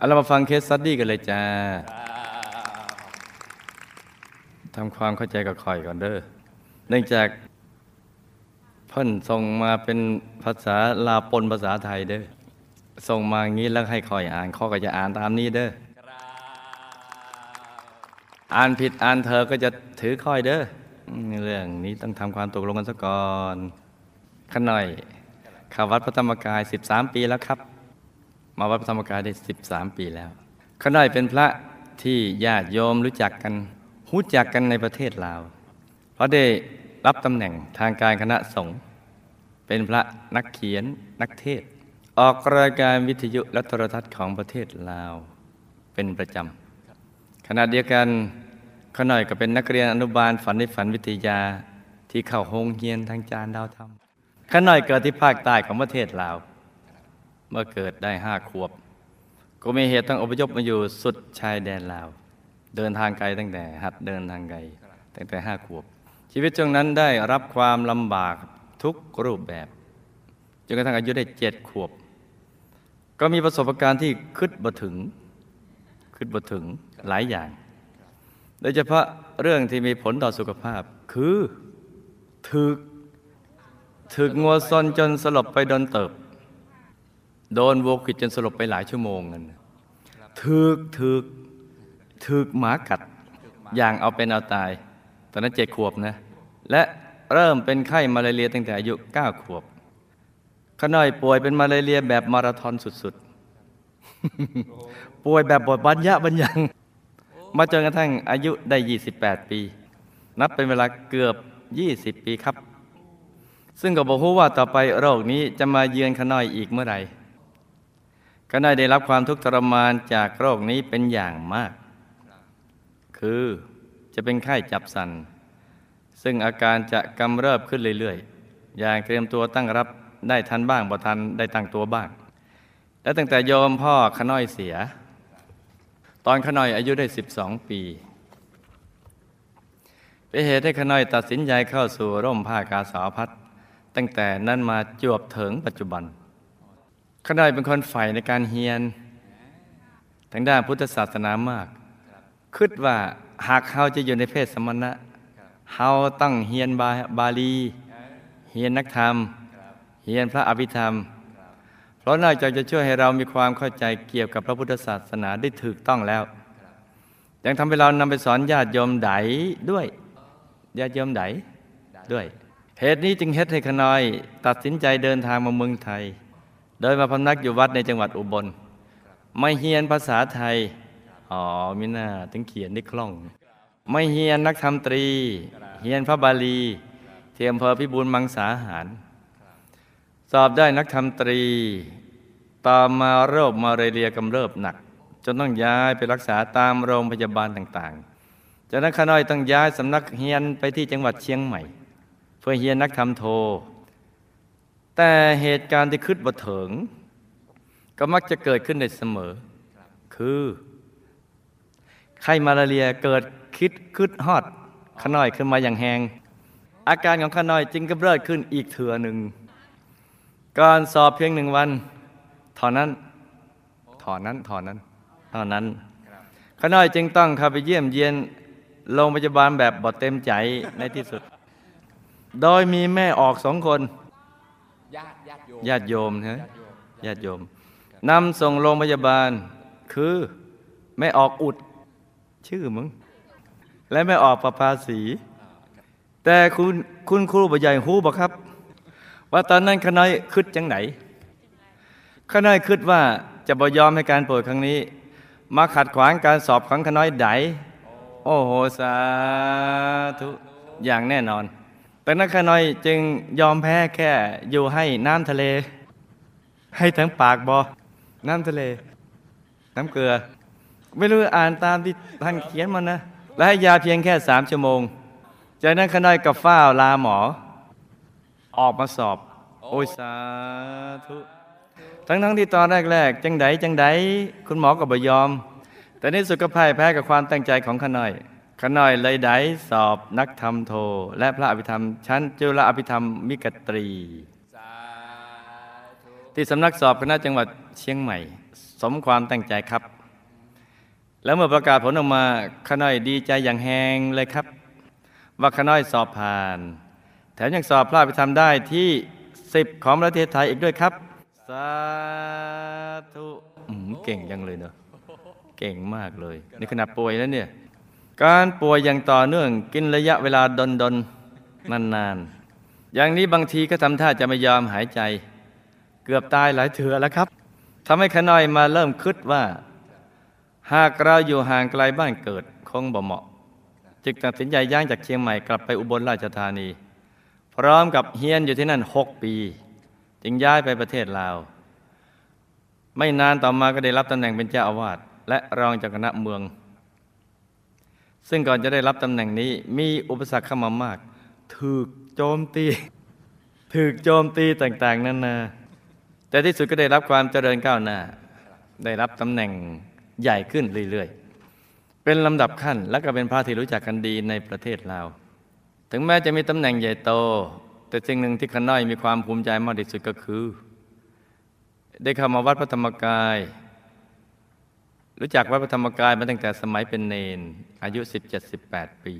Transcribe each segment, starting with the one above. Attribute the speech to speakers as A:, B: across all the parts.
A: เอาเรามาฟัง case study กันเลยจ้าทำความเข้าใจกับข่อยก่อนเด้อเนื่องจากเพิ่นส่งมาเป็นภาษาลาวปนภาษาไทยเด้อส่งมางี้แล้วให้ข่อยอ่านข่อยก็จะอ่านตามนี้เด้ออ่านผิดอ่านเธอก็อย่าถือข่อยเด้อเรื่องนี้ต้องทำความตกลงกันซะก่อนข้าน้อยขาวัดพระธรรมกาย 13 ปีแล้วครับ มาวัดพระธรรมกายได้ 13 ปีแล้วขน่อยเป็นพระที่ญาติโยมรู้จักกันรู้จักกันในประเทศลาว เพราะได้รับตำแหน่งทางการคณะสงฆ์เป็นพระนักเขียนนักเทศ ออกรายการวิทยุและโทรทัศน์ของประเทศลาวเป็นประจำขณะเดียวกันขน่อยก็เป็นนักเรียนอนุบาลฝันในฝันวิทยาที่เข้าโรงเรียนทางจานดาวธรรมขน่อยเกิดที่ภาคใต้ของประเทศลาว เมื่อเกิดได้ห้าขวบ ก็มีเหตุต้องอพยพมาอยู่สุดชายแดนลาว เดินทางไกลตั้งแต่หัดเดินทางไกลตั้งแต่ห้าขวบ ชีวิตช่วงนั้นได้รับความลำบากทุกรูปแบบจนกระทั่งอายุได้เจ็ดขวบ ก็มีประสบการณ์ที่คิดบ่ถึงคิดบ่ถึงหลายอย่าง โดยเฉพาะเรื่องที่มีผลต่อสุขภาพ คือถึกถึกงัวซนจนสลบไปโดนเติบ โดนวัวขวิดจนสลบไปหลายชั่วโมงนั่นน่ะถึกถึกถึกหมากัด อย่างเอาเป็นเอาตาย ตอนนั้นเจ็ดขวบนะ และเริ่มเป็นไข้มาลาเรียตั้งแต่อายุเก้าขวบขน้อยป่วยเป็นมาลาเรียแบบมาราธอนสุดๆ ป่วยแบบบทบัญญะบัญญัง มาจนกระทั่งอายุได้ 28 ปี นับเป็นเวลาเกือบ 20 ปีครับ ซึ่งก็บอกว่าต่อไปโรคนี้จะมาเยือนขน้อยอีกเมื่อไหร่ ขน้อยได้รับความทุกข์ทรมานจากโรคนี้เป็นอย่างมาก คือจะเป็นไข้จับสัน ซึ่งอาการจะกำเริบขึ้นเรื่อยๆ อย่างเตรียมตัวตั้งรับได้ทันบ้างบ่ทันได้ตั้งตัวบ้าง และตั้งแต่โยมพ่อขน้อยเสีย ตอนขน้อยอายุได้ 12 ปีเป็นเหตุให้ขน้อยตัดสินใจเข้าสู่ร่มผ้ากาสาวพัดตั้งแต่นั้นมาจวบถึงปัจจุบัน ขน้อยเป็นคนใฝ่ในการเฮียนทางด้านพุทธศาสนามากคิดว่าหากเขาจะอยู่ในเพศสมณะเขาต้องเฮียนบาบาลี เฮียนนักธรรม เฮียนพระอภิธรรม เพราะนอกจากจะช่วยให้เรามีความเข้าใจเกี่ยวกับพระพุทธศาสนาได้ถูกต้องแล้ว ยังทำให้เรานำไปสอนญาติโยมไดด้วยญาติโยมไดด้วย เหตุนี้จึงเฮ็ดให้ขน้อย ตัดสินใจเดินทางมาเมืองไทย โดยมาพำนักอยู่วัดในจังหวัดอุบล ไม่เฮียนภาษาไทย อ๋อมิน่าถึงเขียนได้คล่อง ไม่เฮียนนักธรรมตรี เฮียนพระบาลี เที่อำเภอพิบูลมังสาหาร สอบได้นักธรรมตรีต่อมาโรคมาเรียกำเริบหนัก จนต้องย้ายไปรักษาตามโรงพยาบาลต่างๆจากนั้นข้าน้อยต้องย้ายสำนักเฮียนไปที่จังหวัดเชียงใหม่ เพื่อเฮียนนักธรรมโท แต่เหตุการณ์ที่คืดบ่เถิง ก็มักจะเกิดขึ้นได้เสมอ คือไข้มาลาเรียเกิดคิดคืดฮอดข้าน้อยขึ้นมาอย่างแหงอาการของขาน้อยจึงกำเริบขึ้นอีกเถื่อหนึ่งก่อนสอบเพียงหนึ่งวันเท่านั้นเท่านั้นเท่านั้นเท่านั้นขาน้อยจึงต้องเข้าไปเยี่ยมเยียนโรงพยาบาลแบบบอดเต็มใจในที่สุด โดยมีแม่ออกสองคน
B: ญาติญาติโยม
A: ญาติโยมนะ
B: ญาติโยม
A: ญาติโยมนำส่งโรงพยาบาลคือแม่ออกอุดชื่อมึง และแม่ออกประภาสี แต่คุณคุณครูบใหญ่ฮู้บอกครับ ว่าตอนนั้นขน้อยคิดจังไหนขน้อยคิดว่าจะบ่ยอมให้การป่วยครั้งนี้ มาขัดขวางการสอบของขน้อยไดโอ้โหสาธุอย่างแน่นอน แต่นั้นขน้อยจึงยอมแพ้แค่อยู่ให้น้ำทะเล ให้ทั้งปากบอน้ำทะเล น้ำเกลือ ไม่รู้อ่านตามที่ท่านเขียนมานะ และให้ยาเพียงแค่สามชั่วโมง จากนั้นขน้อยกับฝ้าลาหมอ ออกมาสอบ โอ้ยสาธุทั้งทั้งที่ตอนแรกๆ จังไดจังไดคุณหมอก็บ่ยอม แต่ในสุดก็พ่ายแพ้กับความตั้งใจของขน้อย ขน้อยเลยได้สอบนักธรรมโท และพระอภิธรรม ชั้นจุลอภิธรรมมิกตรี ที่สำนักสอบคณะจังหวัดเชียงใหม่ สมความตั้งใจครับ แล้วเมื่อประกาศผลออกมาขน้อยดีใจอย่างแหงเลยครับ ว่าขน้อยสอบผ่าน แถมยังสอบพลาดไปทำได้ที่10ของประเทศไทยอีกด้วยครับ สาธุเก่งยังเลยเนอะเก่งมากเลย นี่ขนาดป่วยแล้วเนี่ย การป่วยอย่างต่อเนื่องกินระยะเวลาดนดนๆนานๆอย่างนี้บางทีก็ทำท่าจะไม่ยอมหายใจ เกือบตายหลายเถื่อแล้วครับทำให้ขน้อยมาเริ่มคิดว่า หากเราอยู่ห่างไกลบ้านเกิดคงบ่เหมาะ จึงตัดสินใจย่างจากเชียงใหม่กลับไปอุบลราชธานี พร้อมกับเฮียนอยู่ที่นั่นหกปี จึงย้ายไปประเทศลาว ไม่นานต่อมาก็ได้รับตำแหน่งเป็นเจ้าอาวาสและรองเจ้าคณะเมือง ซึ่งก่อนจะได้รับตำแหน่งนี้มีอุปสรรคเข้ามามาก ถูกโจมตี ถูกโจมตีต่าง ๆนานาแต่ที่สุดก็ได้รับความเจริญก้าวหน้า ได้รับตำแหน่งใหญ่ขึ้นเรื่อยๆ เป็นลำดับขั้นและก็เป็นพระที่รู้จักกันดีในประเทศลาว ถึงแม้จะมีตำแหน่งใหญ่โต แต่สิ่งหนึ่งที่ขน้อยมีความภูมิใจมากที่สุดก็คือ ได้เข้ามาวัดพระธรรมกาย รู้จักวัดพระธรรมกายมาตั้งแต่สมัยเป็นเนน อายุ 17-18 ปี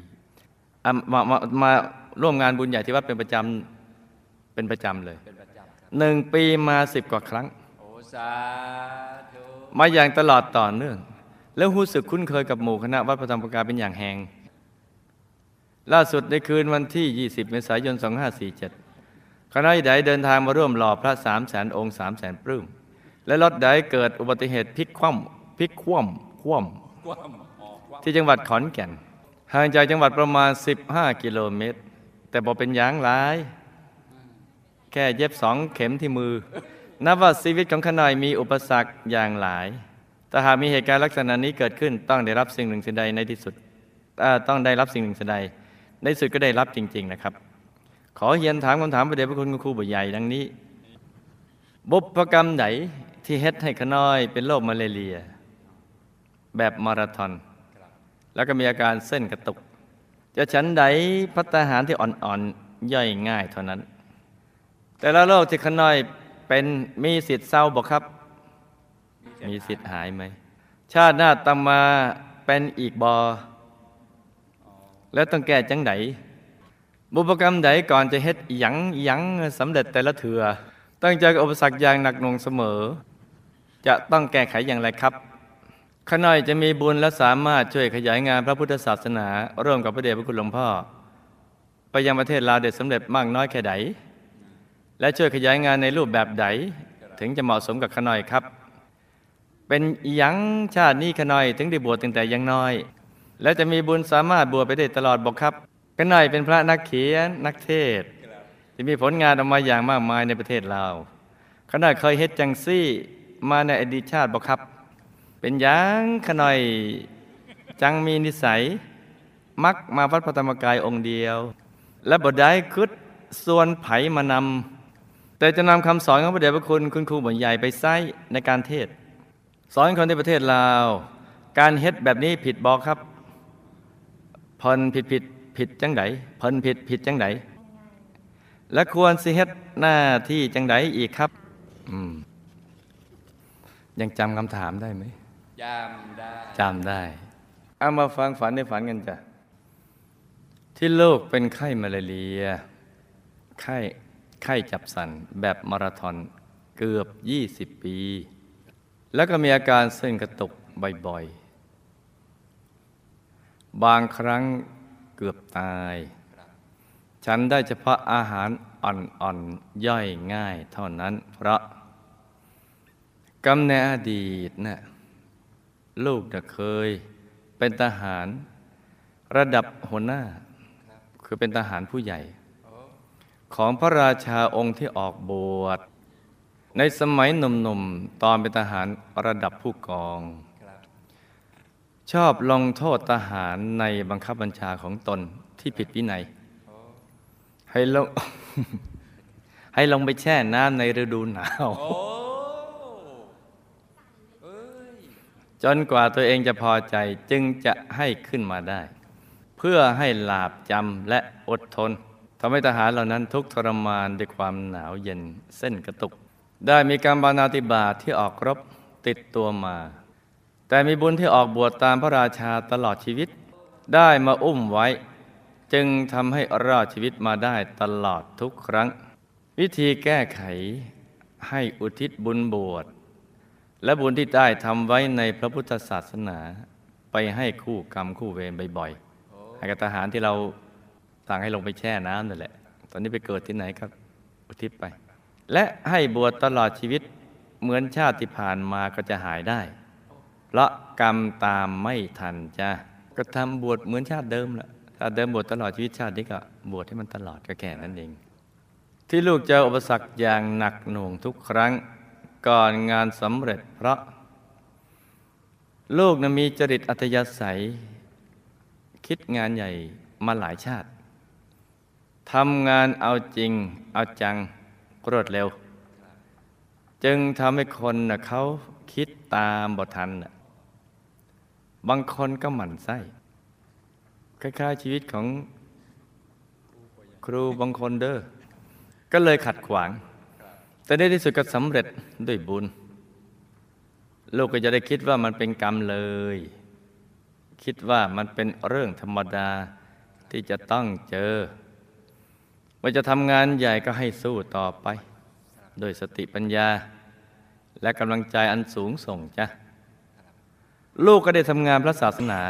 A: อะมามามาร่วมงานบุญใหญ่ที่วัดเป็นประจำเป็นประจำเลย
B: เป็นประจำครับ
A: หนึ่งปีมาสิบกว่าครั้ง
B: โอ้สาธุ
A: มาอย่างตลอดต่อเนื่อง แล้วรู้สึกคุ้นเคยกับหมู่คณะวัดพระธรรมกายเป็นอย่างแหงล่าสุดในคืนวันที่ 20 เมษายน 2547 คณะใดเดินทางมาร่วมหล่อพระสามแสนองค์สามแสนปลื้มและรถใดเกิดอุบัติเหตุพลิกคว่ำ พลิกคว่ำคว่
B: กว้ามออกกว้ามำ
A: ที่จังหวัดขอนแก่น ห่างจากจังหวัดประมาณ 15 กิโลเมตร แต่บอกเป็นอย่างร้าย แค่เย็บสองเข็มที่มือ นับว่าชีวิตของขนอยมีอุปสรรคอย่างหลาย แต่หากมีเหตุการณ์ลักษณะนี้เกิดขึ้นต้องได้รับสิ่งหนึ่งสิ่งใดในที่สุดเอ่อต้องได้รับสิ่งหนึ่งสิ่งใด ในที่สุดก็ได้รับจริง ๆนะครับ ขอเฮียนถามคำถามประเดี๋ยวพระคุณครูบุญใหญ่ดังนี้ บุพกรรมไหนที่เฮ็ดให้ขน้อยเป็นโรคมาเลเรีย แบบมาราธอนแล้วก็มีอาการเส้นกระตุก จะฉันใดพัฒหารที่อ่อนๆ ย่อยง่ายเท่านั้น แต่ละโรคที่ขน้อยเป็นมีสิทธิ์เศร้าบอกครับ มีสิทธิ์หายไหม ชาติหน้าตามมาเป็นอีกบอ แล้วต้องแก้จังไดบุพกรรมใดก่อนจะเฮ็ดอิหยังอิหยังสำเร็จแต่ละเถือต้องเจอกับอุปสรรคอย่างหนักหน่วงเสมอ จะต้องแก้ไขอย่างไรครับ ขน้อยจะมีบุญและสามารถช่วยขยายงานพระพุทธศาสนา ร่วมกับพระเดชพระคุณหลวงพ่อ ไปยังประเทศลาวเด็ดสำเร็จมากน้อยแค่ไหนและช่วยขยายงานในรูปแบบใดถึงจะเหมาะสมกับขน้อยครับ เป็นยังชาตินี้ขน้อยถึงได้บวชตั้งแต่ยังน้อย และจะมีบุญสามารถบวชไปได้ตลอดบอกครับขน้อยเป็นพระนักเขียนนักเทศที่มีผลงานออกมาอย่างมากมายในประเทศลาวขน้อยเคยเฮ็ดจังซี่มาในอดีตชาติบอกครับ เป็นยังขน้อย จังมีนิสัย มักมาวัดพระธรรมกายองค์เดียว และบทได้คึดส่วนไผมานำแต่จะนำคำสอนของพระเดชพระคุณคุณครูบ่นใหญ่ไปใช้ในการเทศ สอนคนในประเทศลาว การเฮ็ดแบบนี้ผิดบอกครับพนผิดผิดผิดจังไดพนผิดผิดจังไดและควรสิเฮ็ดหน้าที่จังไดอีกครับ อืมยังจำคำถามได้ไหม
B: จำได้
A: จำได้ เอามาฟังฝันในฝันกันจ้ะ ที่ลูกเป็นไข้มาลาเรีย ไข้ไข้จับสันแบบมาราธอนเกือบ 20 ปี แล้วก็มีอาการเส้นกระตุกบ่อยๆ บางครั้งเกือบตาย ฉันได้เฉพาะอาหารอ่อนๆ ย่อยง่ายเท่านั้นเพราะกำในอดีตน่ะ ลูกน่ะเคย เป็นทหารระดับหัวหน้า คือเป็นทหารผู้ใหญ่ ของพระราชาองค์ที่ออกบวชในสมัยหนุ่มๆ ตอนเป็นทหารระดับผู้กอง ชอบลงโทษทหารในบังคับบัญชาของตนที่ผิดวินัย ให้ลงให้ลงไปแช่น้ำในฤดูหนาว
B: โอ้เอ้ย
A: จนกว่าตัวเองจะพอใจจึงจะให้ขึ้นมาได้ เพื่อให้หลาบจำและอดทนทำให้ทหารเหล่านั้นทุกทรมานด้วยความหนาวเย็นเส้นกระตุก ได้มีการบานาติบาที่ออกรบติดตัวมา แต่มีบุญที่ออกบวชตามพระราชาตลอดชีวิต ได้มาอุ้มไว้ จึงทำให้รอดชีวิตมาได้ตลอดทุกครั้ง วิธีแก้ไขให้อุทิศบุญบวช และบุญที่ได้ทำไว้ในพระพุทธศาสนา ไปให้คู่กรรมคู่เวรบ่อยๆให้กับทหารที่เราสั่งให้ลงไปแช่น้ำนั่นแหละ ตอนนี้ไปเกิดที่ไหนครับอุทิศไป และให้บวชตลอดชีวิตเหมือนชาติที่ผ่านมาก็จะหายได้ เพราะกรรมตามไม่ทันจ้ะก็ทำบวชเหมือนชาติเดิมละชาติเดิมบวชตลอดชีวิตชาตินี้ก็บวชให้มันตลอดก็แค่นั้นเอง ที่ลูกเจออุปสรรคอย่างหนักหน่วงทุกครั้ง ก่อนงานสำเร็จเพราะ ลูกนะมีจริตอัธยาศัย คิดงานใหญ่มาหลายชาติทำงานเอาจริง เอาจังรวดเร็ว จึงทำให้คนนะเขาคิดตามบททันน่ะบางคนก็หมั่นไส้คล้ายๆชีวิตของครูบางคนเด้อก็เลยขัดขวาง แต่ในที่สุดก็สำเร็จด้วยบุญ ลูกก็จะได้คิดว่ามันเป็นกรรมเลย คิดว่ามันเป็นเรื่องธรรมดาที่จะต้องเจอว่าจะทำงานใหญ่ก็ให้สู้ต่อไป โดยสติปัญญา และกำลังใจอันสูงส่งจ้ะลูกก็ได้ทำงานพระศาสนา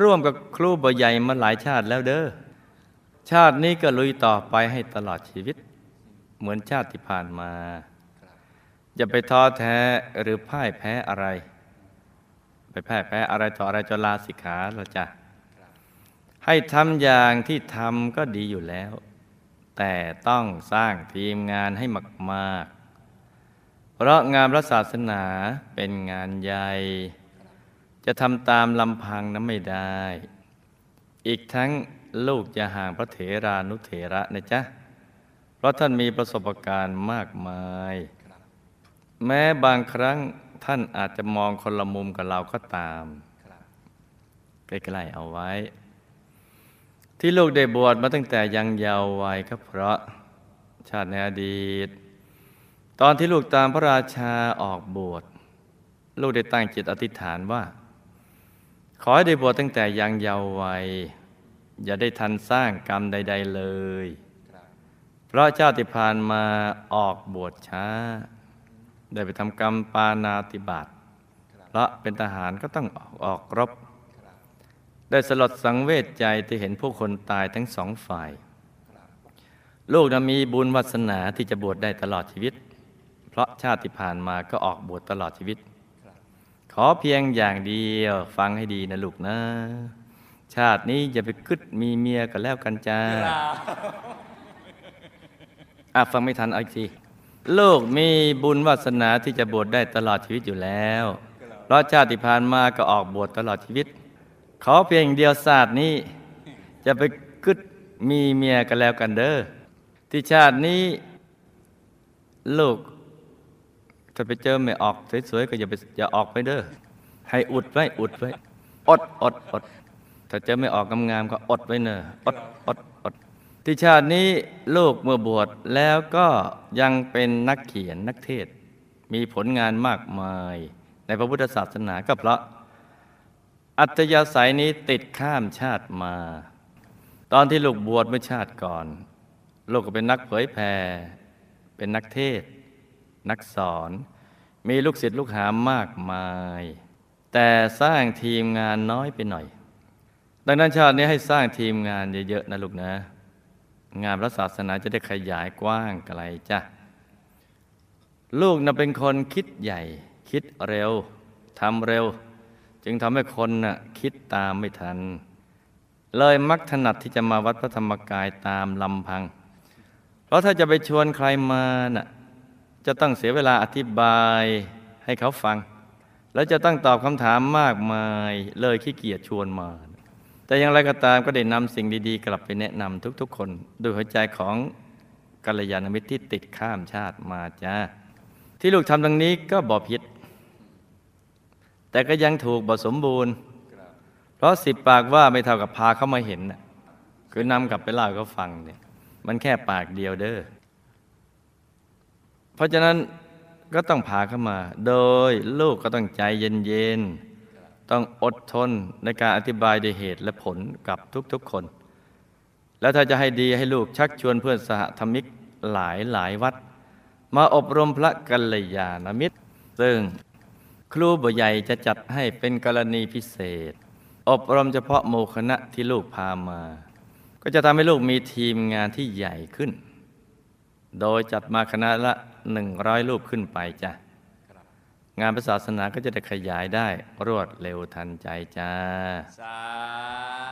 A: ร่วมกับครูบใหญ่มาหลายชาติแล้วเด้อชาตินี้ก็ลุยต่อไปให้ตลอดชีวิต เหมือนชาติที่ผ่านมา อย่าไปท้อแท้หรือพ่ายแพ้อะไร ไปพ่ายแพ้อะไรต่ออะไรจนลาสิกขาเราจะให้ทำอย่างที่ทำก็ดีอยู่แล้ว แต่ต้องสร้างทีมงานให้มากๆ เพราะงานพระศาสนาเป็นงานใหญ่ จะทำตามลำพังนั้นไม่ได้ อีกทั้งลูกจะห่างพระเถรานุเถระนะจ๊ะ เพราะท่านมีประสบการณ์มากมาย แม้บางครั้งท่านอาจจะมองคนละมุมกับเราก็ตามใกล้ๆเอาไว้ ที่ลูกได้บวชมาตั้งแต่ยังเยาว์วัยก็เพราะชาติในอดีต ตอนที่ลูกตามพระราชาออกบวชลูกได้ตั้งจิตอธิษฐานว่า ขอให้ได้บวชตั้งแต่ยังเยาว์วัย อย่าได้ทันสร้างกรรมใด ๆเลย เพราะชาติผ่านมาออกบวชช้า ได้ไปทำกรรมปานาติบาตเพราะเป็นทหารก็ต้องออกออกรบ ได้สลดสังเวชใจที่เห็นผู้คนตายทั้งสองฝ่าย ลูกนะมีบุญวาสนาที่จะบวชได้ตลอดชีวิต เพราะชาติผ่านมาก็ออกบวชตลอดชีวิต ขอเพียงอย่างเดียวฟังให้ดีนะลูกนะ ชาตินี้อย่าไปกึดมีเมียกันแล้วกันจ้า อะฟังไม่ทันอีกทีลูกมีบุญวาสนาที่จะบวชได้ตลอดชีวิตอยู่แล้วเพราะชาติผ่านมาก็ออกบวชตลอดชีวิต ขอเพียงเดียวศาสตร์นี้ จะไปกึดมีเมียกันแล้วกันเด้อที่ชาตินี้ ลูก ถ้าไปเจอไม่ออกสวยๆก็อย่าไปอย่าออกไปเด้อให้อุดไว้อุดไว้อดอดอดถ้าเจอไม่ออกงามๆก็อดไว้เนอะอดอดอด ที่ชาตินี้ลูกเมื่อบวชแล้วก็ยังเป็นนักเขียนนักเทศ มีผลงานมากมายในพระพุทธศาสนาก็เพราะ อัตยาศัยนี้ติดข้ามชาติมา ตอนที่ลูกบวชเมื่อชาติก่อน ลูกก็เป็นนักเผยแผ่เป็นนักเทศน์นักสอน มีลูกศิษย์ลูกหามากมาย แต่สร้างทีมงานน้อยไปหน่อย ดังนั้นชาตินี้ให้สร้างทีมงานเยอะๆนะลูกนะ งานพระศาสนาจะได้ขยายกว้างไกลจ้ะ ลูกน่ะเป็นคนคิดใหญ่ คิดเร็วทำเร็ว จึงทำให้คนน่ะคิดตามไม่ทัน เลยมักถนัดที่จะมาวัดพระธรรมกายตามลำพัง เพราะถ้าจะไปชวนใครมาน่ะจะต้องเสียเวลาอธิบายให้เขาฟัง แล้วจะต้องตอบคำถามมากมาย เลยขี้เกียจชวนมา แต่อย่างไรก็ตามก็ได้นำสิ่งดีๆ กลับไปแนะนำทุกๆ คนด้วยหัวใจของกัลยาณมิตรที่ติดข้ามชาติมาจ้าที่ลูกทำดังนี้ก็บ่ผิด แต่ก็ยังถูกบ่สมบูรณ์ เพราะสิบปากว่าไม่เท่ากับพาเขามาเห็นนะคือนำกลับไปเล่าเขาฟังเนี่ยมันแค่ปากเดียวเด้อเพราะฉะนั้นก็ต้องพาเข้ามา โดยลูกก็ต้องใจเย็นๆ ต้องอดทนในการอธิบายด้วยเหตุและผลกับทุกๆคน แล้วถ้าจะให้ดีให้ลูกชักชวนเพื่อนสหธรรมิกหลายหลายวัด มาอบรมพระกัลยาณมิตร ซึ่งครูบใหญ่จะจัดให้เป็นกรณีพิเศษ อบรมเฉพาะโมคณะที่ลูกพามา ก็จะทำให้ลูกมีทีมงานที่ใหญ่ขึ้น โดยจัดมาคณะละหนึ่งร้อยรูปขึ้นไปจ้ะ งานพระศาสนาก็จะได้ขยายได้รวดเร็วทันใจจ้า
B: สา